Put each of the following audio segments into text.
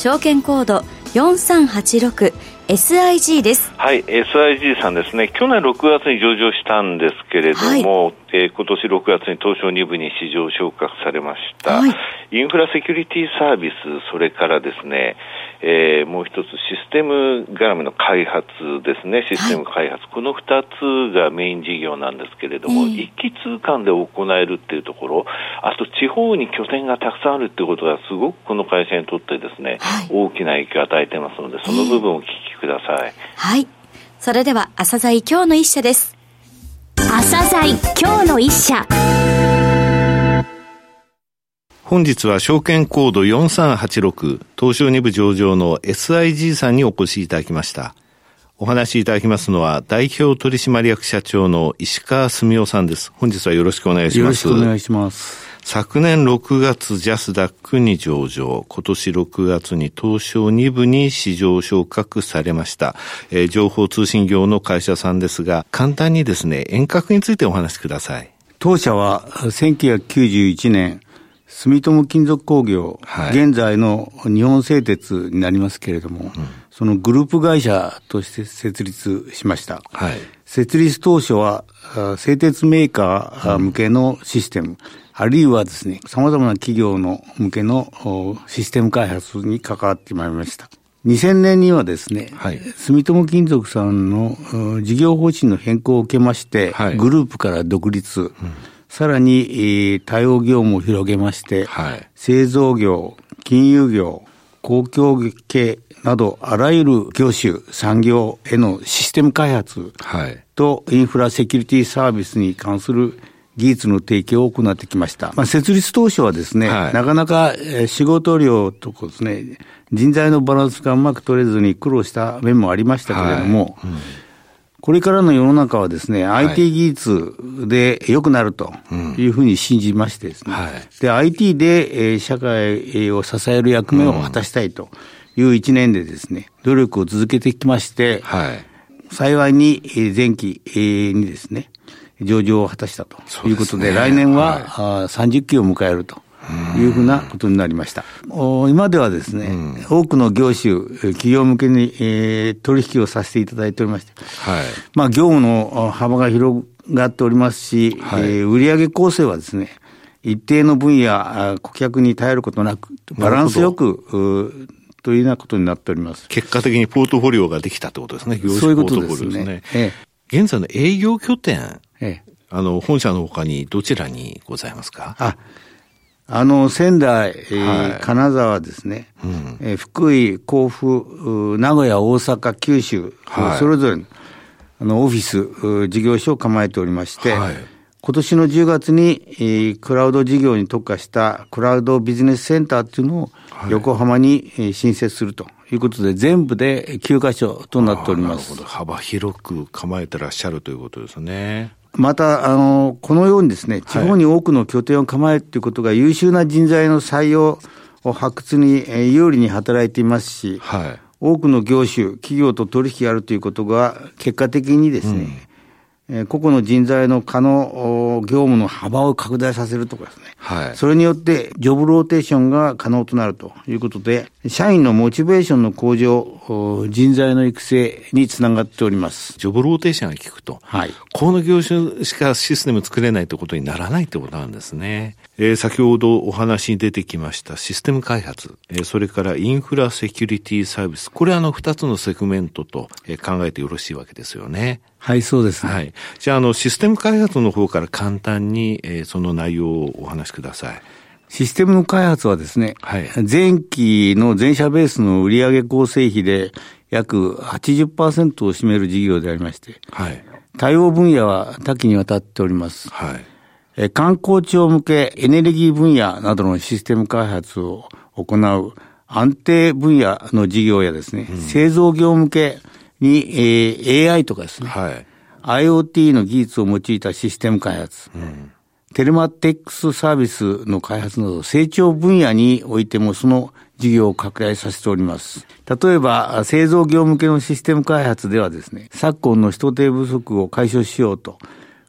証券コード 4386SIG です。はい、SIG さんですね。去年6月に上場したんですけれども、はい、えー、今年6月に東証2部に市場昇格されました、はい、インフラセキュリティサービス、それからですね、えー、もう一つシステム絡みの開発ですね、システム開発、はい、この二つがメイン事業なんですけれども、えー、一気通貫で行えるっていうところ、あと地方に拠点がたくさんあるっていうことがすごくこの会社にとってですね、はい、大きな影響を与えてますので、その部分をお聞きください。えー、はい。それでは、朝鮮今日の一社です。朝鮮今日の一社。本日は証券コード4386東証2部上場の SIG さんにお越しいただきました。お話しいただきますのは代表取締役社長の石川澄夫さんです。本日はよろしくお願いします。よろしくお願いします。昨年6月ジャスダックに上場、今年6月に東証2部に市場昇格されました、えー、情報通信業の会社さんですが、簡単にですね、遠隔についてお話しください。当社は1991年、住友金属工業、はい、現在の日本製鉄になりますけれども、うん、そのグループ会社として設立しました。はい、設立当初は、製鉄メーカー向けのシステム、うん、あるいはですね、様々な企業の向けのシステム開発に関わってまいりました。2000年にはですね、はい、住友金属さんの事業方針の変更を受けまして、はい、グループから独立、うんさらに、対応業務を広げまして、はい、製造業、金融業、公共系など、あらゆる業種、産業へのシステム開発とインフラセキュリティサービスに関する技術の提供を行ってきました。まあ、設立当初はですね、はい、なかなか仕事量とかですね、人材のバランスがうまく取れずに苦労した面もありましたけれども、はい。うんこれからの世の中はですね、はい、IT 技術で良くなるというふうに信じましてですね、はい、で、IT で社会を支える役目を果たしたいという一年でですね、努力を続けてきまして、はい、幸いに前期にですね、上場を果たしたということで、でね、来年は、はい、30期を迎えると。いうふうなことになりました。今ではですね、うん、多くの業種、企業向けに、えー、取引をさせていただいておりまして、はい、まあ業務の幅が広がっておりますし、はい、えー、売上構成はですね、一定の分野、顧客に頼ることなく、バランスよく、というようなことになっております。結果的にポートフォリオができたということですね。業種ポートフォリオですね。ええ、現在の営業拠点、ええ、あの、本社のほかにどちらにございますか？あ、あの、仙台、えー、はい、金沢ですね、うん、えー、福井、甲府、名古屋、大阪、九州、はい、それぞれあのオフィス、事業所を構えておりまして、はい、今年の10月に、えー、クラウド事業に特化したクラウドビジネスセンターっていうのを横浜に、えー、新設するということで、全部で9カ所となっております。幅広く構えてらっしゃるということですね。また、あの、このようにですね、地方に多くの拠点を構えるということが優秀な人材の採用を発掘に有利に働いていますし、はい、多くの業種、企業と取引があるということが結果的にですね、え個々の人材の可能業務の幅を拡大させるとかですね。はい。それによってジョブローテーションが可能となるということで、社員のモチベーションの向上、人材の育成につながっております。ジョブローテーションが効くと。はい。この業種しかシステム作れないということにならないということなんですね。えー、先ほどお話に出てきましたシステム開発、えー、それからインフラセキュリティサービス。これあの二つのセグメントと、えー、考えてよろしいわけですよね。はい、そうです、ね、はい。じゃあ、あの、システム開発の方から簡単に、えー、その内容をお話しください。システムの開発はですね、はい、前期の全社ベースの売上構成比で約80%を占める事業でありまして、はい、対応分野は多岐にわたっております。はい、え観光庁向けエネルギー分野などのシステム開発を行う安定分野の事業やですね、うん、製造業向けに、えー、AI とかですね、はい、IoT の技術を用いたシステム開発、うん、テレマテックスサービスの開発など成長分野においてもその事業を拡大させております。例えば、製造業向けのシステム開発ではですね、昨今の人手不足を解消しようと、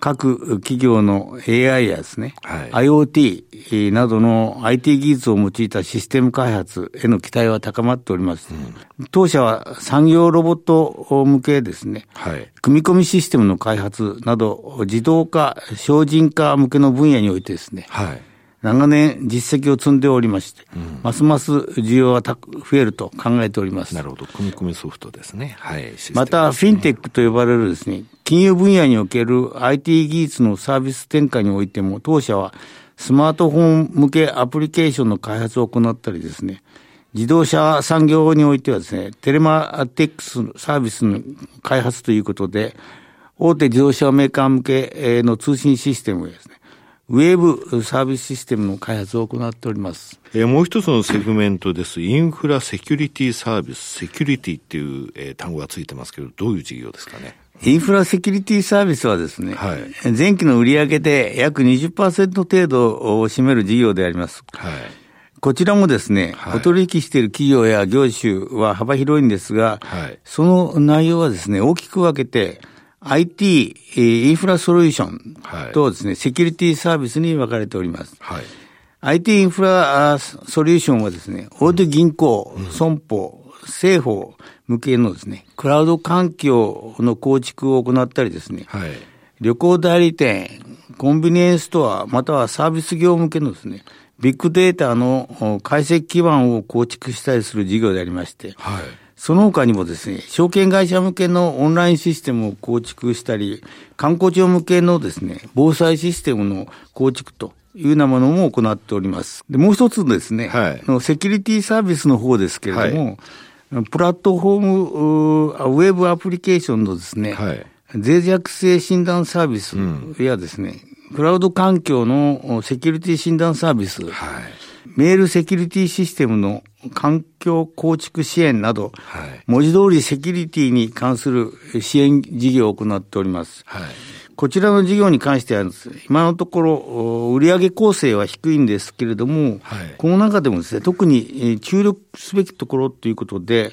各企業の AI やですね、はい、IoT などの IT 技術を用いたシステム開発への期待は高まっております。うん、当社は産業ロボット向けですね、はい、組み込みシステムの開発など自動化、精進化向けの分野においてですね、はい長年実績を積んでおりまして、うん、ますます需要は増えると考えております。なるほど。組み込みソフトですね。はい。また、フィンテックと呼ばれるですね、金融分野における IT 技術のサービス展開においても、当社はスマートフォン向けアプリケーションの開発を行ったりですね、自動車産業においてはですね、テレマテックスサービスの開発ということで、大手自動車メーカー向けの通信システムですね、ウェーブサービスシステムの開発を行っております。えー、もう一つのセグメントです。インフラセキュリティサービス、セキュリティっていう、えー、単語がついてますけど、どういう事業ですかね？インフラセキュリティサービスはですね、はい、前期の売上で約20%程度を占める事業であります。はいこちらもですね、はい、お取引している企業や業種は幅広いんですが、はい、その内容はですね、大きく分けて、IT、インフラソリューションとですね、はい、セキュリティサービスに分かれております。はい、IT インフラソリューションはですね、大手銀行、損保、政府向けのですね、クラウド環境の構築を行ったりですね、はい、旅行代理店、コンビニエンスストア、またはサービス業向けのですね、ビッグデータの解析基盤を構築したりする事業でありまして、はい。その他にもですね、証券会社向けのオンラインシステムを構築したり、観光庁向けのですね、防災システムの構築というようなものも行っております。で、もう一つですね、はい、のセキュリティサービスの方ですけれども、はい、プラットフォームウェブアプリケーションのですね、はい、脆弱性診断サービスやですね、うん、クラウド環境のセキュリティ診断サービス、はいメールセキュリティシステムの環境構築支援など、はい、文字通りセキュリティに関する支援事業を行っております。はい、こちらの事業に関しては、今のところ、売上構成は低いんですけれども、はい、この中でもですね、特に注力すべきところということで、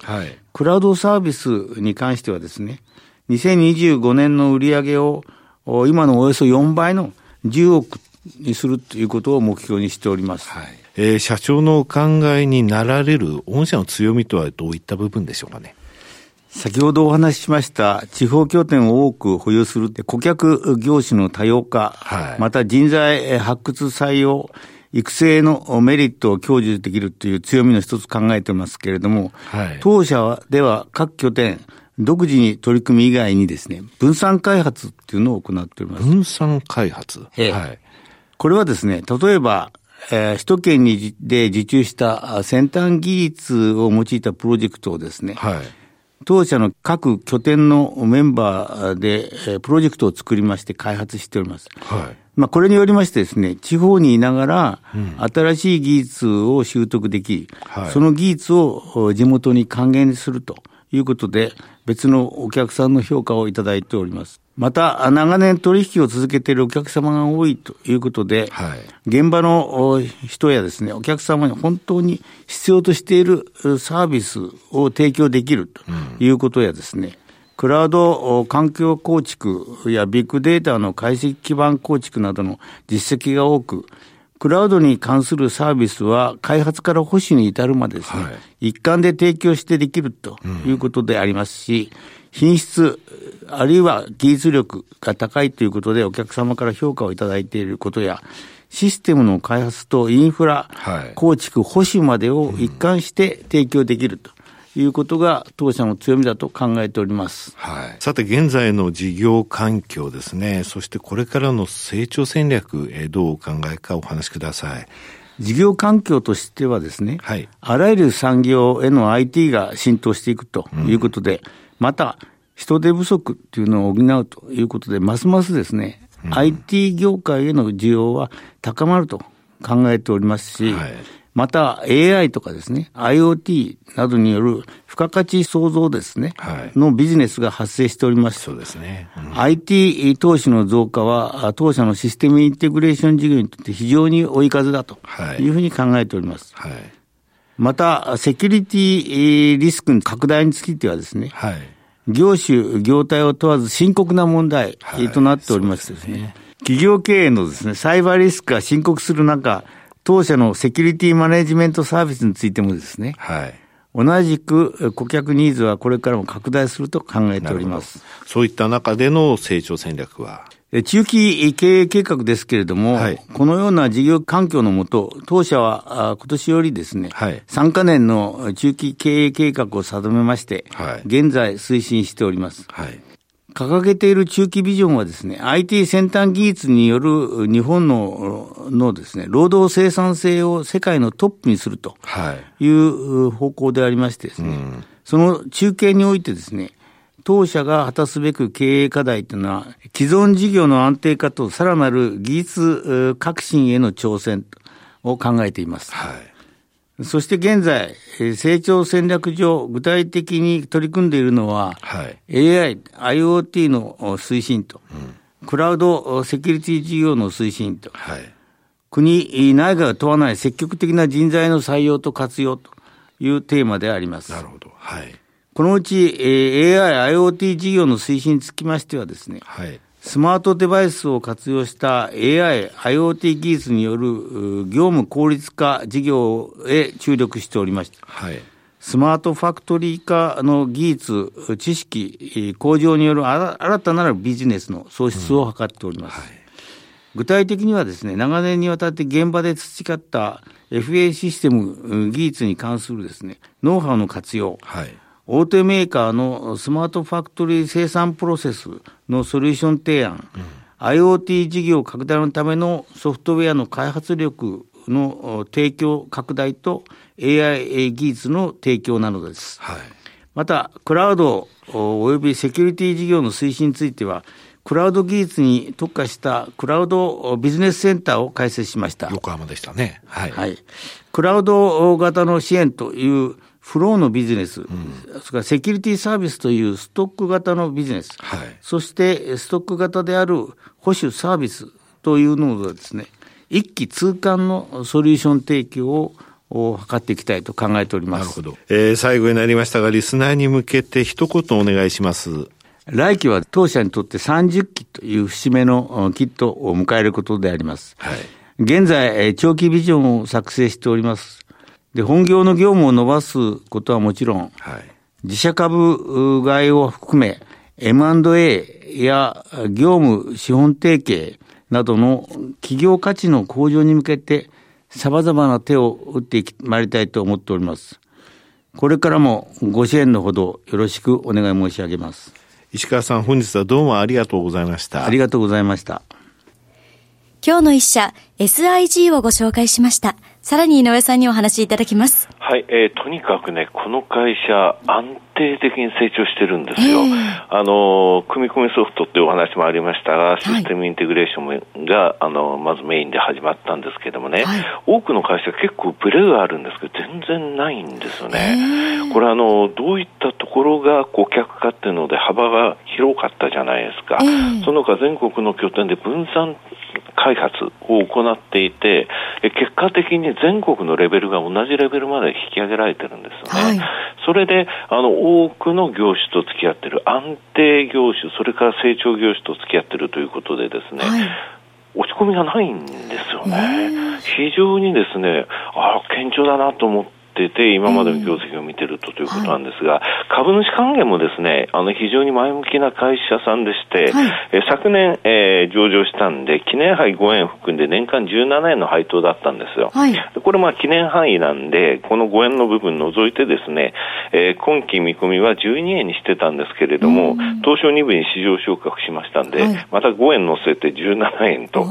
クラウドサービスに関してはですね、2025年の売上を今のおよそ4倍の10億にするということを目標にしております。はいえー、社長のお考えになられる御社の強みとはどういった部分でしょうかね？先ほどお話ししました地方拠点を多く保有する顧客業種の多様化、はい、また人材発掘採用、育成のメリットを享受できるという強みの一つ考えてますけれども、はい、当社では各拠点、独自に取り組み以外にですね、分散開発っていうのを行っております。分散開発、ええ、はい。これはですね、例えば、えー、首都圏にで受注した先端技術を用いたプロジェクトをですね、はい、当社の各拠点のメンバーで、えー、プロジェクトを作りまして開発しております。はいまあ、これによりましてですね、地方にいながら、新しい技術を習得でき、うんその技術を地元に還元するということで、別のお客さんの評価をいただいております。また、長年取引を続けているお客様が多いということで、はい、現場の人やですね、お客様に本当に必要としているサービスを提供できるということやですね、うん、クラウド環境構築やビッグデータの解析基盤構築などの実績が多く、クラウドに関するサービスは開発から保守に至るまでですね、はい、一貫で提供してできるということでありますし、うん品質、あるいは技術力が高いということでお客様から評価をいただいていることや、システムの開発とインフラ構築、保守までを一貫して提供できると。いうことが当社の強みだと考えております。はい。さて、現在の事業環境ですね。そしてこれからの成長戦略、えどうお考えかお話しください。事業環境としてはですね、はい、あらゆる産業への IT が浸透していくということで、うんまた、人手不足っていうのを補うということで、ますますですね、うん、IT 業界への需要は高まると考えておりますし、はい、また AI とかですね、IoT などによる付加価値創造ですね、はい、のビジネスが発生しております。そうですね。うん、IT 投資の増加は、当社のシステムインテグレーション事業にとって非常に追い風だというふうに考えております。はい、また、セキュリティリスクの拡大についてはですね、はい、業種、業態を問わず深刻な問題となっておりましてですね、企業経営のですね、サイバーリスクが深刻する中、当社のセキュリティマネジメントサービスについてもですね、はい。同じく顧客ニーズはこれからも拡大すると考えております。そういった中での成長戦略は？中期経営計画ですけれども、はい、このような事業環境のもと、当社は今年よりですね、はい、3か年の中期経営計画を定めまして、はい、現在推進しております。はい。掲げている中期ビジョンはですね、IT 先端技術による日本ののですね、労働生産性を世界のトップにするとい。う方向でありましてですね、はいうん、その中継においてですね、当社が果たすべく経営課題というのは、既存事業の安定化とさらなる技術革新への挑戦を考えています。はいそして現在、成長戦略上、具体的に取り組んでいるのは、はい、AI、IoT の推進と、うん、クラウドセキュリティ事業の推進と、はい、国内外を問わない積極的な人材の採用と活用というテーマであります。なるほど。はい。このうち、AI、IoT 事業の推進につきましてはですね、はい、スマートデバイスを活用した AI、IoT 技術による業務効率化事業へ注力しておりました。はい、スマートファクトリー化の技術、知識、向上による新たなるビジネスの創出を図っております。うんはい、具体的にはですね、長年にわたって現場で培った FA システム技術に関するですね、ノウハウの活用、はい大手メーカーのスマートファクトリー生産プロセスのソリューション提案、うん、IoT 事業拡大のためのソフトウェアの開発力の提供拡大と AI 技術の提供なのです。はい、また、クラウドおよびセキュリティ事業の推進については、クラウド技術に特化したクラウドビジネスセンターを開設しました。横浜でしたね。はい。はい。クラウド型の支援というフローのビジネス、うん、それからセキュリティサービスというストック型のビジネス、はい、そしてストック型である保守サービスというのをですね、一気通貫のソリューション提供をを図っていきたいと考えております。なるほど。えー、最後になりましたが、リスナーに向けて一言お願いします。来期は当社にとって30期という節目のキットを迎えることであります。はい、現在、長期ビジョンを作成しております。で、本業の業務を伸ばすことはもちろん、はい、自社株買いを含め、M&A や業務資本提携などの企業価値の向上に向けて、様々な手を打ってまいりたいと思っております。これからもご支援のほどよろしくお願い申し上げます。石川さん、本日はどうもありがとうございました。ありがとうございました。今日の一社、SIG をご紹介しました。さらに井上さんにお話しいただきます。はい、えー、とにかくね、この会社、安定的に成長してるんですよ。えー、あの、組み込みソフトっていうお話もありましたが、システムインテグレーションが、はい、あの、まずメインで始まったんですけどもね、はい、多くの会社結構ブレがあるんですけど、全然ないんですよね。えー、これあの、どういったところが顧客かっていうので幅が広かったじゃないですか。えー、その他全国の拠点で分散開発を行っていて、結果的に全国のレベルが同じレベルまで引き上げられてるんですよね。はい、それで、あの、多くの業種と付き合ってる、安定業種、それから成長業種と付き合ってるということでですね、はい落ち込みがないんですよね。非常にですね、ああ、堅調だなと思って、ってて、今までの業績を見てるとということなんですが、はい、株主還元もですね、あの、非常に前向きな会社さんでして、はい、え昨年、えー、上場したんで、記念杯5円含んで年間17円の配当だったんですよ。はい、これまあ記念範囲なんで、この5円の部分除いてですね、えー、今期見込みは12円にしてたんですけれども、東証2部に市場昇格しましたんで、また5円乗せて17円と、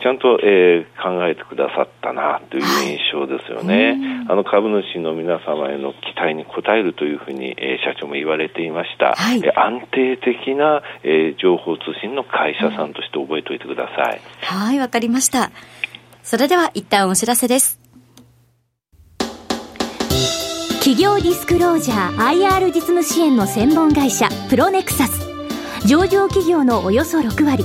ちゃんと、えー、考えてくださったなという印象ですよね。あの株主の皆様への期待に応えるというふうに、えー、社長も言われていました。はい、えー、安定的な、えー、情報通信の会社さんとして覚えておいてください。はい、わかりました。それでは一旦お知らせです。企業ディスクロージャー IR 実務支援の専門会社プロネクサス上場企業のおよそ6割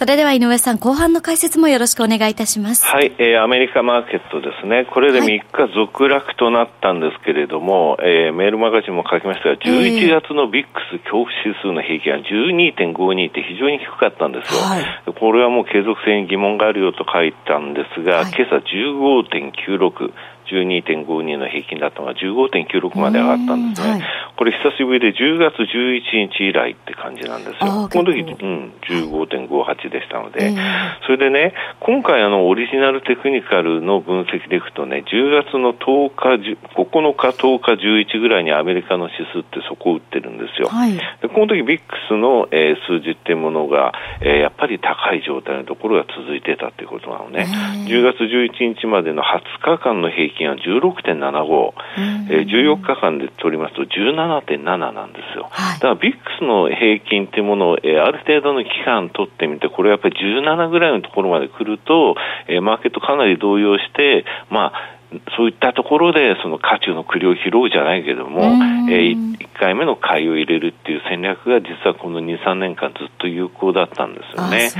それでは井上さん、後半の解説もよろしくお願いいたします。はい、えー、アメリカマーケットですね。これで3日続落となったんですけれども、はい、えー、メールマガジンも書きましたが、11月の VIX 恐怖指数の平均は12.52って非常に低かったんですよ。はい、これはもう継続性に疑問があるよと書いたんですが、はい、今朝15.96。12.52の平均だったのが15.96まで上がったんですね、はい、これ久しぶりで10月11日以来って感じなんですよ。この時、うん、15.58でしたので、それでね、今回あのオリジナルテクニカルの分析でいくとね、10月の10日、9日、10日、11ぐらいにアメリカの指数ってそこを打ってるんですよ。はい、でこの時ビックスの、えー、数字っていうものが、えー、やっぱり高い状態のところが続いてたっていうことなのね。10月11日までの20日間の平均は16.75、えー、14日間で取りますと17.7なんですよ。はい、だからビックスの平均っていうものを、えー、ある程度の期間取ってみて、これやっぱり17ぐらいのところまで来ると、えー、マーケットかなり動揺して、まあ、そういったところでその渦中の栗を拾うじゃないけども、えー、1回目の買いを入れるっていう戦略が実はこの2、3年間ずっと有効だったんですよね。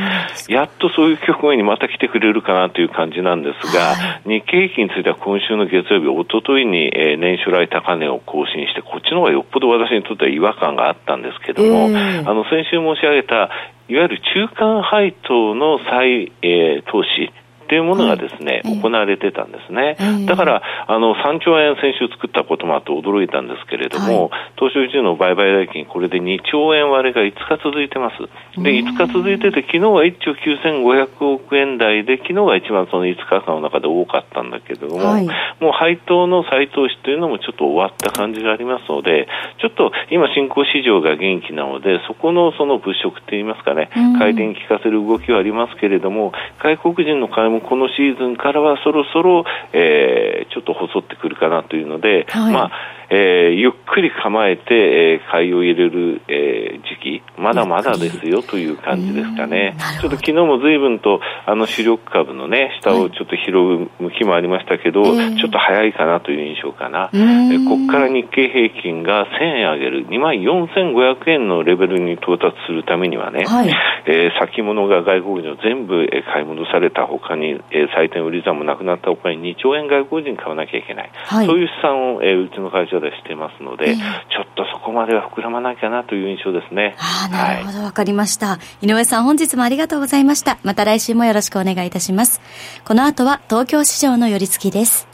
やっとそういう局面にまた来てくれるかなという感じなんですが、はい、日経平均については今週の月曜日、おとといに、えー、年初来高値を更新して、こっちの方がよっぽど私にとっては違和感があったんですけども、えー、あの先週申し上げたいわゆる中間配当の再、えー、投資っていうものがですね、はい、行われてたんですね。だから、あの、3兆円先週作ったこともあって驚いたんですけれども、はい、東証一の売買代金、これで2兆円割れが5日続いてます。で、5日続いてて、昨日は1兆9500億円台で、昨日が一番その5日間の中で多かったんだけれども、はい、もう配当の再投資というのもちょっと終わった感じがありますので、ちょっと今新興市場が元気なので、そこのその物色って言いますかね、回転効かせる動きはありますけれども、外国人の買いもこのシーズンからはそろそろ、えー、ちょっと細ってくるかなというので、はい、まあえー、ゆっくり構えて、えー、買いを入れる、えー、時期、まだまだですよという感じですかね。ちょっと昨日も随分と、あの主力株のね、下をちょっと拾う向きもありましたけど、はい、ちょっと早いかなという印象かな。えー、ここから日経平均が1000円上げる、2万4500円のレベルに到達するためにはね、はい、えー、先物が外国人を全部、え買い戻されたほかに、えー、債券売り算もなくなったほかに2兆円外国人買わなきゃいけない。はい、そういう資産を、えー、うちの会社でしてますので、えー、ちょっとそこまでは膨らまなきゃなという印象ですね。あなるほど、わ、はい、かりました。井上さん、本日もありがとうございました。また来週もよろしくお願いいたします。この後は東京市場の寄り付きです。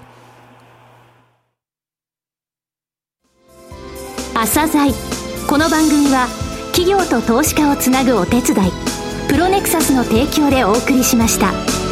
朝鮮この番組は企業と投資家をつなぐお手伝いプロネクサスの提供でお送りしました。